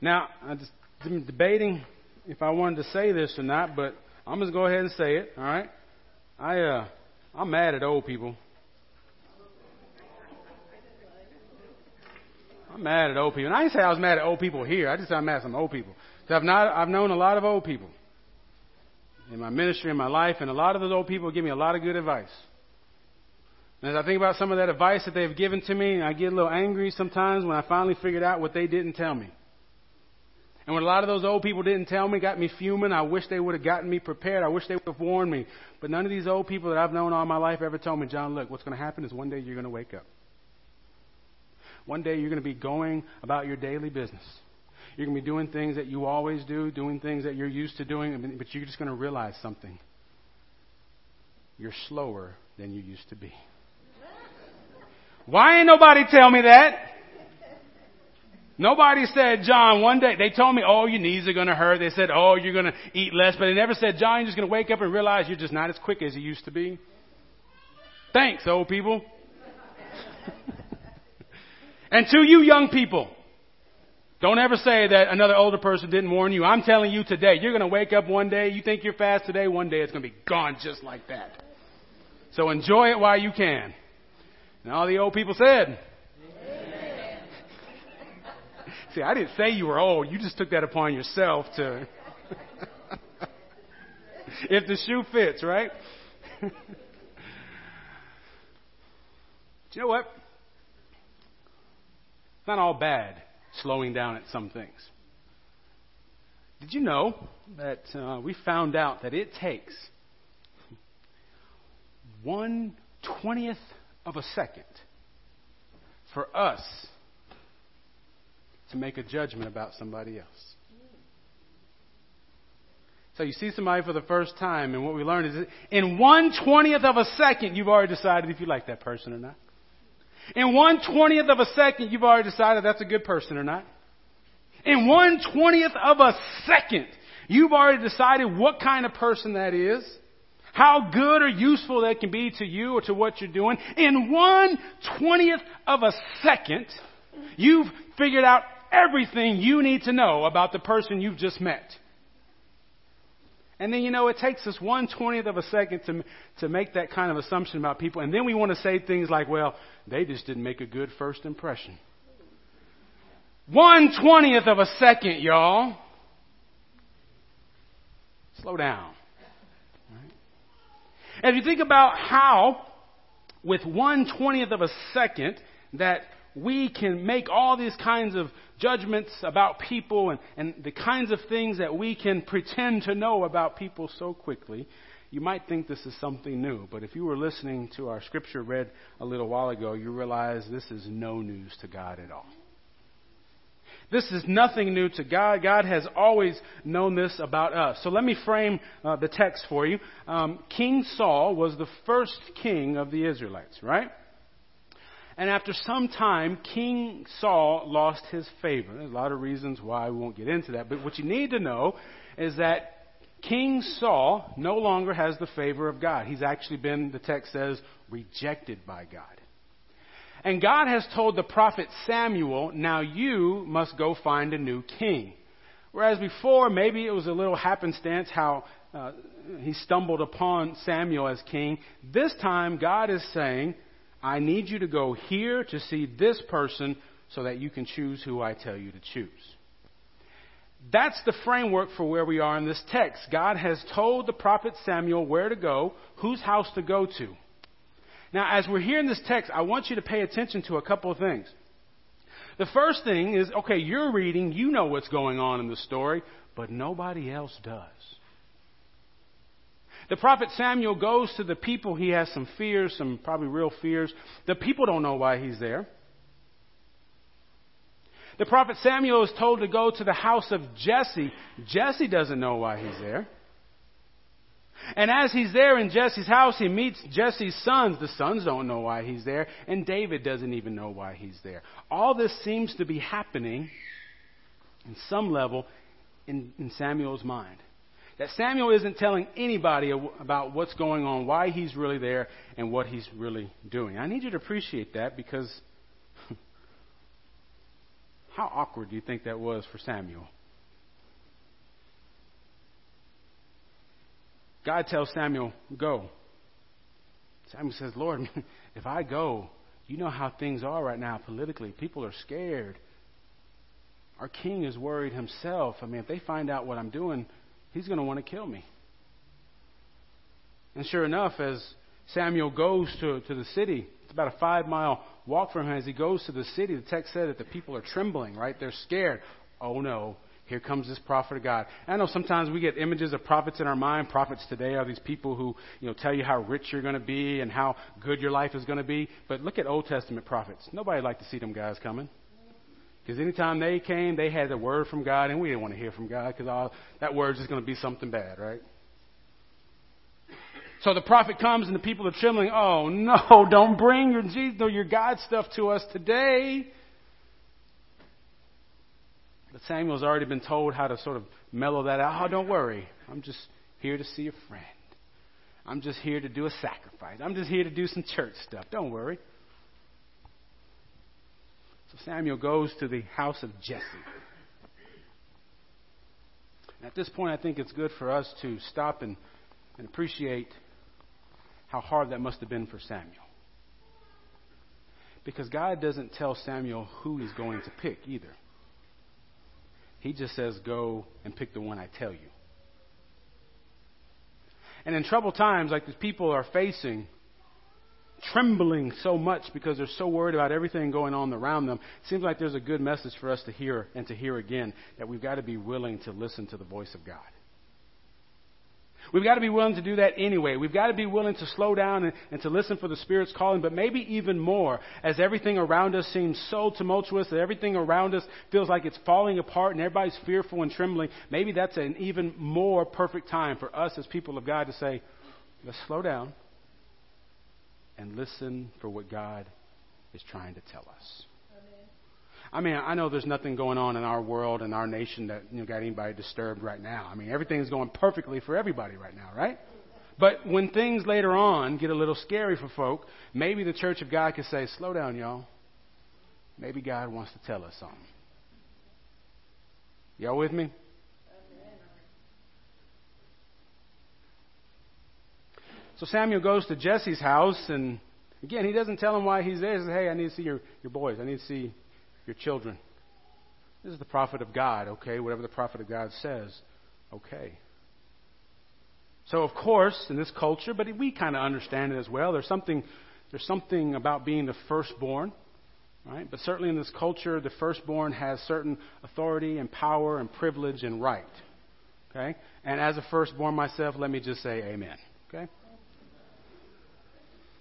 Now, I just been debating if I wanted to say this or not, but I'm just go ahead and say it. All right. I uh, I'm mad at old people. I'm mad at old people. And I didn't say I was mad at old people here. I just said I'm mad at some old people. I've not I've known a lot of old people in my ministry, in my life, and a lot of those old people give me a lot of good advice. And as I think about some of that advice that they've given to me, I get a little angry sometimes when I finally figured out what they didn't tell me. And what a lot of those old people didn't tell me got me fuming. I wish they would have gotten me prepared. I wish they would have warned me. But none of these old people that I've known all my life ever told me, John, look, what's going to happen is one day you're going to wake up. One day you're going to be going about your daily business. You're going to be doing things that you always do, doing things that you're used to doing, but you're just going to realize something. You're slower than you used to be. Why ain't nobody tell me that? Nobody said, John, one day, they told me, oh, your knees are going to hurt. They said, oh, you're going to eat less. But they never said, John, you're just going to wake up and realize you're just not as quick as you used to be. Thanks, old people. and to you young people, don't ever say that another older person didn't warn you. I'm telling you today, you're going to wake up one day, you think you're fast today, one day it's going to be gone just like that. So enjoy it while you can. And all the old people said, See, I didn't say you were old. You just took that upon yourself to. if the shoe fits, right? You know what? It's not all bad slowing down at some things. Did you know that uh, we found out that it takes one twentieth of a second for us to make a judgment about somebody else. So you see somebody for the first time, and what we learned is in one twentieth of a second, you've already decided if you like that person or not. In one twentieth of a second, you've already decided that's a good person or not. In one twentieth of a second, you've already decided what kind of person that is, how good or useful that can be to you or to what you're doing. In one twentieth of a second, you've figured out everything you need to know about the person you've just met. And then, you know, it takes us one twentieth of a second to, to make that kind of assumption about people. And then we want to say things like, well, they just didn't make a good first impression. One twentieth of a second, y'all. Slow down. Right? If you think about how, with one twentieth of a second, that we can make all these kinds of judgments about people and, and the kinds of things that we can pretend to know about people so quickly, you might think this is something new. But if you were listening to our scripture read a little while ago, you realize this is no news to God at all. This is nothing new to God. God has always known this about us. So let me frame uh, the text for you. Um, king Saul was the first king of the Israelites, right? And after some time, King Saul lost his favor. There's a lot of reasons why we won't get into that. But what you need to know is that King Saul no longer has the favor of God. He's actually been, the text says, rejected by God. And God has told the prophet Samuel, now you must go find a new king. Whereas before, maybe it was a little happenstance how uh, he stumbled upon Samuel as king. This time, God is saying, I need you to go here to see this person so that you can choose who I tell you to choose. That's the framework for where we are in this text. God has told the prophet Samuel where to go, whose house to go to. Now, as we're hearing this text, I want you to pay attention to a couple of things. The first thing is okay, you're reading, you know what's going on in the story, but nobody else does. The prophet Samuel goes to the people. He has some fears, some probably real fears. The people don't know why he's there. The prophet Samuel is told to go to the house of Jesse. Jesse doesn't know why he's there. And as he's there in Jesse's house, he meets Jesse's sons. The sons don't know why he's there, and David doesn't even know why he's there. All this seems to be happening in some level in, in Samuel's mind. That Samuel isn't telling anybody about what's going on, why he's really there, and what he's really doing. I need you to appreciate that because How awkward do you think that was for Samuel? God tells Samuel, Go. Samuel says, Lord, if I go, you know how things are right now politically. People are scared. Our king is worried himself. I mean, if they find out what I'm doing, he's going to want to kill me. And sure enough, as Samuel goes to, to the city, it's about a five mile walk from him. As he goes to the city, the text said that the people are trembling, right? They're scared. Oh no, here comes this prophet of God. I know sometimes we get images of prophets in our mind. Prophets today are these people who, you know, tell you how rich you're going to be and how good your life is going to be. But look at Old Testament prophets. Nobody liked to see them guys coming. Because anytime they came, they had a word from God, and we didn't want to hear from God because all that word's just going to be something bad, right? So the prophet comes and the people are trembling. Oh no, don't bring your Jesus, your God stuff to us today. But Samuel's already been told how to sort of mellow that out. Oh, don't worry. I'm just here to see a friend. I'm just here to do a sacrifice. I'm just here to do some church stuff. Don't worry. Samuel goes to the house of Jesse. And At this point, I think it's good for us to stop and, and appreciate how hard that must have been for Samuel. Because God doesn't tell Samuel who he's going to pick either. He just says, Go and pick the one I tell you. And in troubled times like the people are facing, trembling so much because they're so worried about everything going on around them, it seems like there's a good message for us to hear and to hear again that we've got to be willing to listen to the voice of God. We've got to be willing to do that anyway. We've got to be willing to slow down and, and, to listen for the Spirit's calling, but maybe even more as everything around us seems so tumultuous that everything around us feels like it's falling apart and everybody's fearful and trembling. Maybe that's an even more perfect time for us as people of God to say, let's slow down and listen for what God is trying to tell us. I mean, I know there's nothing going on in our world and our nation that you know, got anybody disturbed right now. I mean, everything's going perfectly for everybody right now, right? But when things later on get a little scary for folk, maybe the church of God could say, slow down, y'all. Maybe God wants to tell us something. Y'all with me? So Samuel goes to Jesse's house, and again, he doesn't tell him why he's there. He says, Hey, I need to see your, your boys. I need to see your children. This is the prophet of God, okay? Whatever the prophet of God says, okay. So, of course, in this culture, but we kind of understand it as well, there's something, there's something about being the firstborn, right? But certainly in this culture, the firstborn has certain authority and power and privilege and right, okay? And as a firstborn myself, let me just say amen, okay?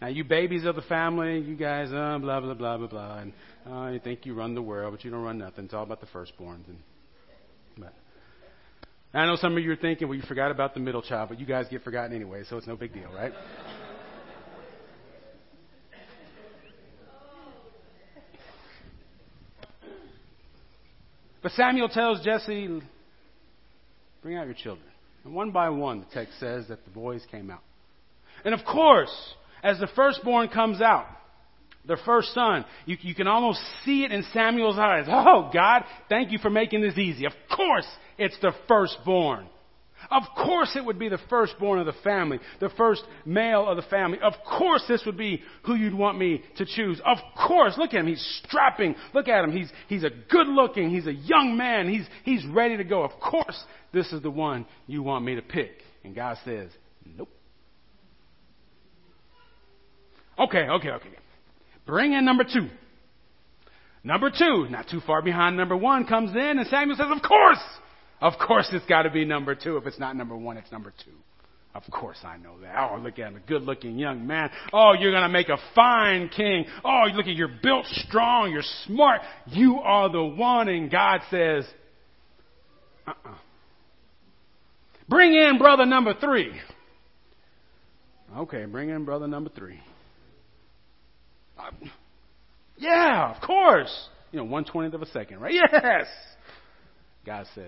Now, you babies of the family, you guys, uh, blah, blah, blah, blah, blah. And uh, you think you run the world, but you don't run nothing. It's all about the firstborns. And, but I know some of you are thinking, well, you forgot about the middle child, but you guys get forgotten anyway, so it's no big deal, right? But Samuel tells Jesse, bring out your children. And one by one, the text says that the boys came out. And of course, as the firstborn comes out, the first son, you, you can almost see it in Samuel's eyes. Oh, God, thank you for making this easy. Of course, it's the firstborn. Of course, it would be the firstborn of the family, the first male of the family. Of course, this would be who you'd want me to choose. Of course, look at him. He's strapping. Look at him. He's, he's a good looking. He's a young man. He's, he's ready to go. Of course, this is the one you want me to pick. And God says, nope. Okay, okay, okay. Bring in number two. Number two, not too far behind number one, comes in, and Samuel says, Of course! Of course it's got to be number two. If it's not number one, it's number two. Of course I know that. Oh, look at him, a good looking young man. Oh, you're going to make a fine king. Oh, look at you're built strong, you're smart. You are the one. And God says, uh uh-uh. uh Bring in brother number three. Okay, bring in brother number three. Yeah, of course. You know, one twentieth of a second, right? Yes. God says.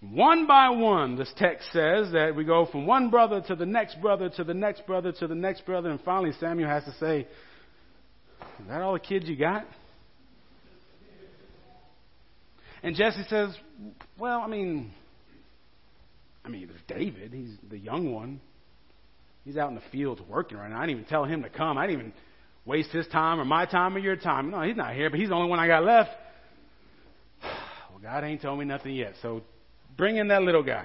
One by one, this text says that we go from one brother to the next brother to the next brother to the next brother, and finally Samuel has to say, Is that all the kids you got? And Jesse says, Well, I mean, I mean, there's David. He's the young one. He's out in the fields working right now. I didn't even tell him to come. I didn't even waste his time or my time or your time. No, he's not here, but he's the only one I got left. Well, God ain't told me nothing yet. So bring in that little guy.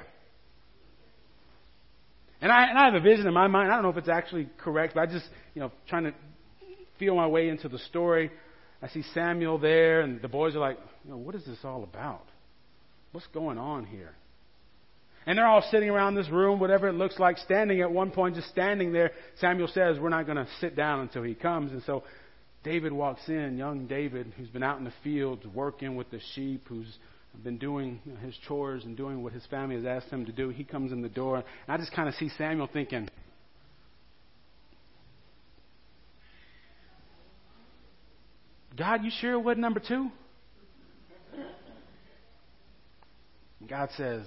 And I, and I have a vision in my mind. I don't know if it's actually correct, but I just, you know, trying to feel my way into the story. I see Samuel there, and the boys are like, you know, what is this all about? What's going on here? And they're all sitting around this room, whatever it looks like, standing at one point, just standing there. Samuel says, We're not going to sit down until he comes. And so David walks in, young David, who's been out in the fields working with the sheep, who's been doing his chores and doing what his family has asked him to do. He comes in the door. And I just kind of see Samuel thinking, God, you sure wasn't number two? And God says,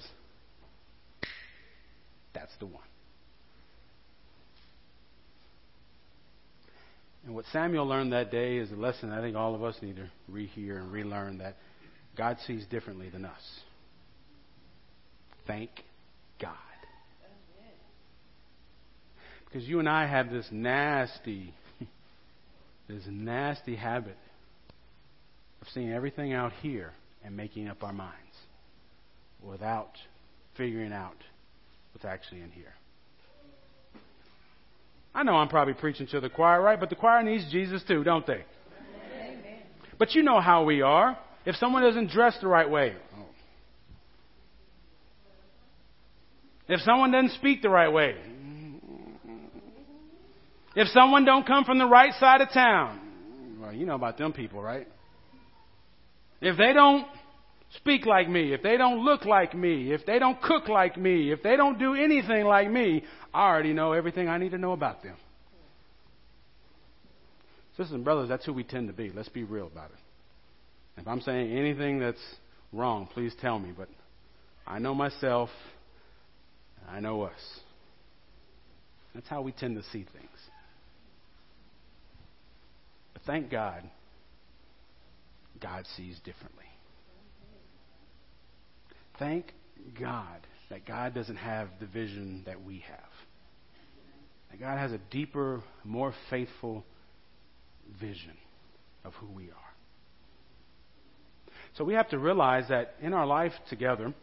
That's the one. And what Samuel learned that day is a lesson I think all of us need to rehear and relearn that God sees differently than us. Thank God. Because you and I have this nasty, this nasty habit of seeing everything out here and making up our minds without figuring out what's actually in here. I know I'm probably preaching to the choir, right? But the choir needs Jesus too, don't they? Amen. But you know how we are. If someone doesn't dress the right way, if someone doesn't speak the right way, if someone don't come from the right side of town, well, you know about them people, right? If they don't speak like me, if they don't look like me, if they don't cook like me, if they don't do anything like me, I already know everything I need to know about them. Sisters and brothers, that's who we tend to be. Let's be real about it. If I'm saying anything that's wrong, please tell me. But I know myself, I know us. That's how we tend to see things. But thank God, God sees differently. Thank God that God doesn't have the vision that we have. That God has a deeper, more faithful vision of who we are. So we have to realize that in our life together,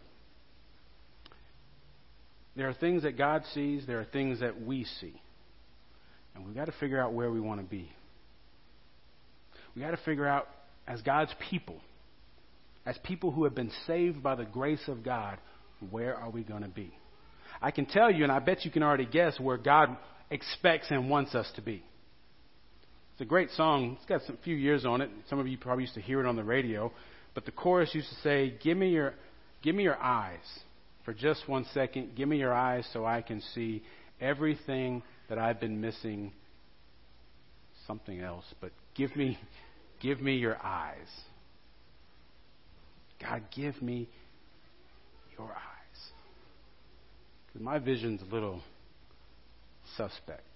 there are things that God sees, there are things that we see. And we've got to figure out where we want to be. We've got to figure out, as God's people, as people who have been saved by the grace of God, where are we going to be? I can tell you, and I bet you can already guess, where God expects and wants us to be. It's a great song. It's got a few years on it. Some of you probably used to hear it on the radio. But the chorus used to say, "Give me your, give me your eyes for just one second. Give me your eyes so I can see everything that I've been missing. Something else, but give me, give me your eyes. God, give me your eyes. Because my vision's a little suspect.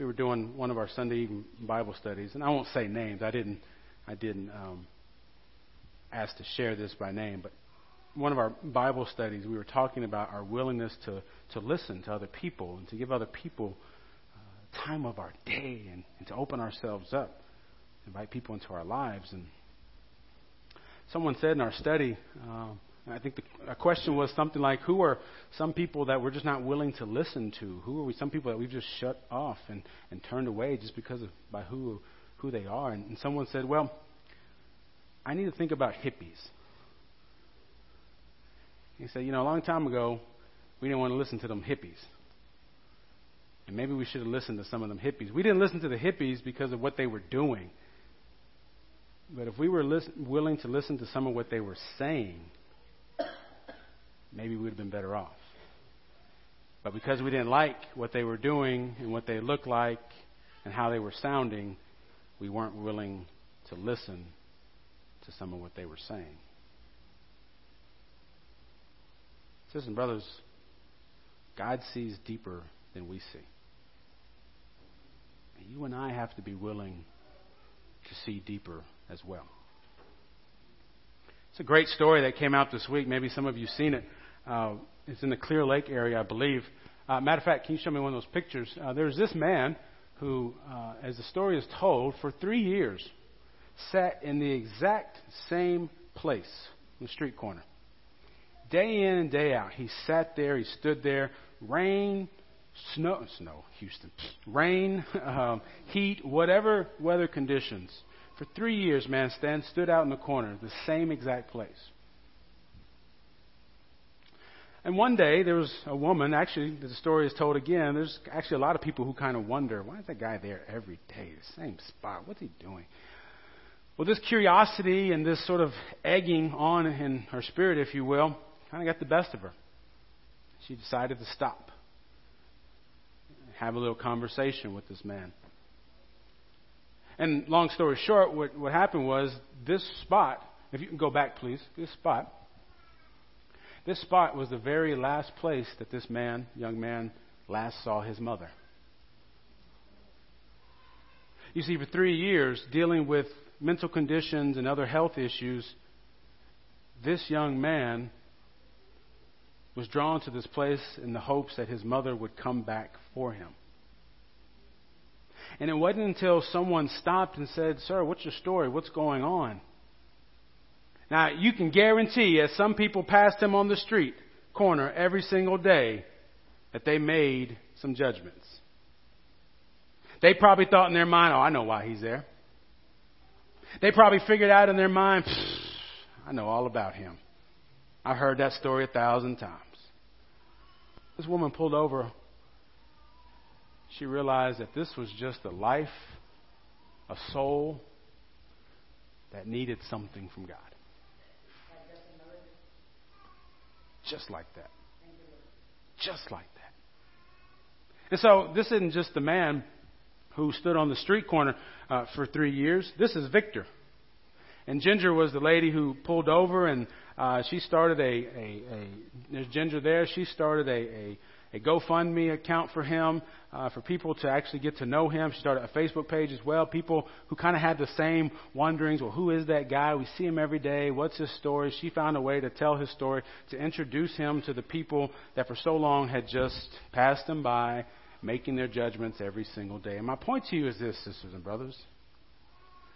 we were doing one of our Sunday evening Bible studies, and I won't say names. I didn't, I didn't um, ask to share this by name, but one of our Bible studies, we were talking about our willingness to to listen to other people and to give other people uh, time of our day and, and to open ourselves up, invite people into our lives. And someone said in our study. And I think the question was something like, who are some people that we're just not willing to listen to? Who are we? Some people that we've just shut off and, and turned away just because of by who who they are. And, and someone said, well, I need to think about hippies. He said, you know, a long time ago, we didn't want to listen to them hippies. And maybe we should have listened to some of them hippies. We didn't listen to the hippies because of what they were doing. But if we were listen, willing to listen to some of what they were saying, maybe we would have been better off. But because we didn't like what they were doing and what they looked like and how they were sounding, we weren't willing to listen to some of what they were saying. Sisters and brothers, God sees deeper than we see. You and I have to be willing to see deeper as well. It's a great story that came out this week. Maybe some of you have seen it. Uh, it's in the Clear Lake area, I believe. Uh, matter of fact, can you show me one of those pictures? Uh, there's this man who, uh, as the story is told, for three years sat in the exact same place, the street corner. Day in and day out, he sat there, he stood there, rain, snow, snow, Houston, rain, um, heat, whatever weather conditions. For three years, man, Stan stood out in the corner, the same exact place. And one day there was a woman, actually, the story is told again. There's actually a lot of people who kind of wonder, why is that guy there every day, the same spot? What's he doing? Well, this curiosity and this sort of egging on in her spirit, if you will, kind of got the best of her. She decided to stop, have a little conversation with this man. And long story short, what, what happened was this spot, if you can go back, please, this spot, this spot was the very last place that this man, young man, last saw his mother. You see, for three years, dealing with mental conditions and other health issues, this young man was drawn to this place in the hopes that his mother would come back for him. And it wasn't until someone stopped and said, Sir, what's your story? What's going on? Now, you can guarantee, as some people passed him on the street corner every single day, that they made some judgments. They probably thought in their mind, oh, I know why he's there. They probably figured out in their mind, I know all about him. I've heard that story a thousand times. This woman pulled over. She realized that this was just a life, a soul that needed something from God. Just like that. Just like that. And so this isn't just the man who stood on the street corner uh, for three years. This is Victor. And Ginger was the lady who pulled over, and uh, she started a, a, a, there's Ginger there, she started a, a, a GoFundMe account for him, uh, for people to actually get to know him. She started a Facebook page as well. People who kind of had the same wonderings. Well, who is that guy? We see him every day. What's his story? She found a way to tell his story, to introduce him to the people that for so long had just passed him by, making their judgments every single day. And my point to you is this, sisters and brothers.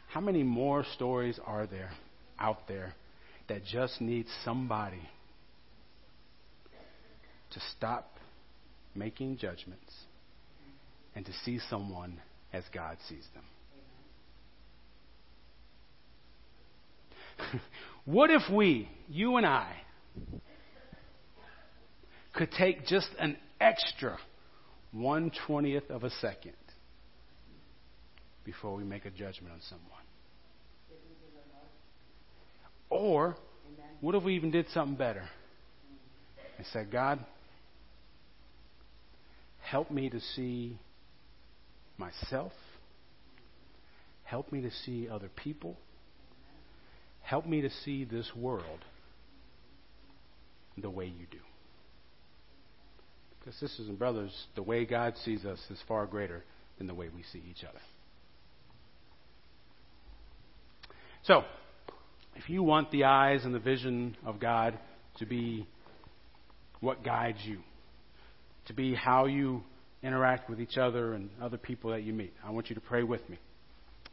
How many more stories are there out there that just need somebody to stop making judgments and to see someone as God sees them? what if we, you and I, could take just an extra one twentieth of a second before we make a judgment on someone. Or, what if we even did something better and said, God, help me to see myself, help me to see other people, help me to see this world the way you do. Because, sisters and brothers, the way God sees us is far greater than the way we see each other. So, if you want the eyes and the vision of God to be what guides you, to be how you interact with each other and other people that you meet, I want you to pray with me.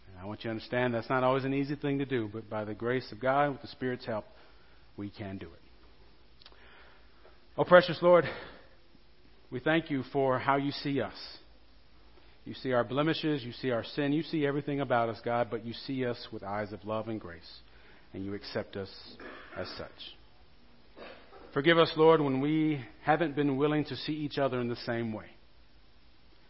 And I want you to understand that's not always an easy thing to do, but by the grace of God, with the Spirit's help, we can do it. Oh, precious Lord, we thank you for how you see us. You see our blemishes, you see our sin, you see everything about us, God, but you see us with eyes of love and grace, and you accept us as such. Forgive us, Lord, when we haven't been willing to see each other in the same way.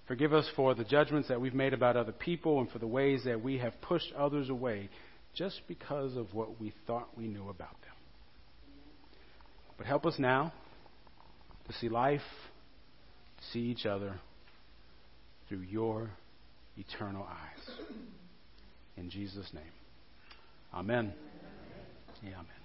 Forgive us for the judgments that we've made about other people and for the ways that we have pushed others away just because of what we thought we knew about them. But help us now to see life to see each other through your eternal eyes. In Jesus' name. Amen. Yeah, amen.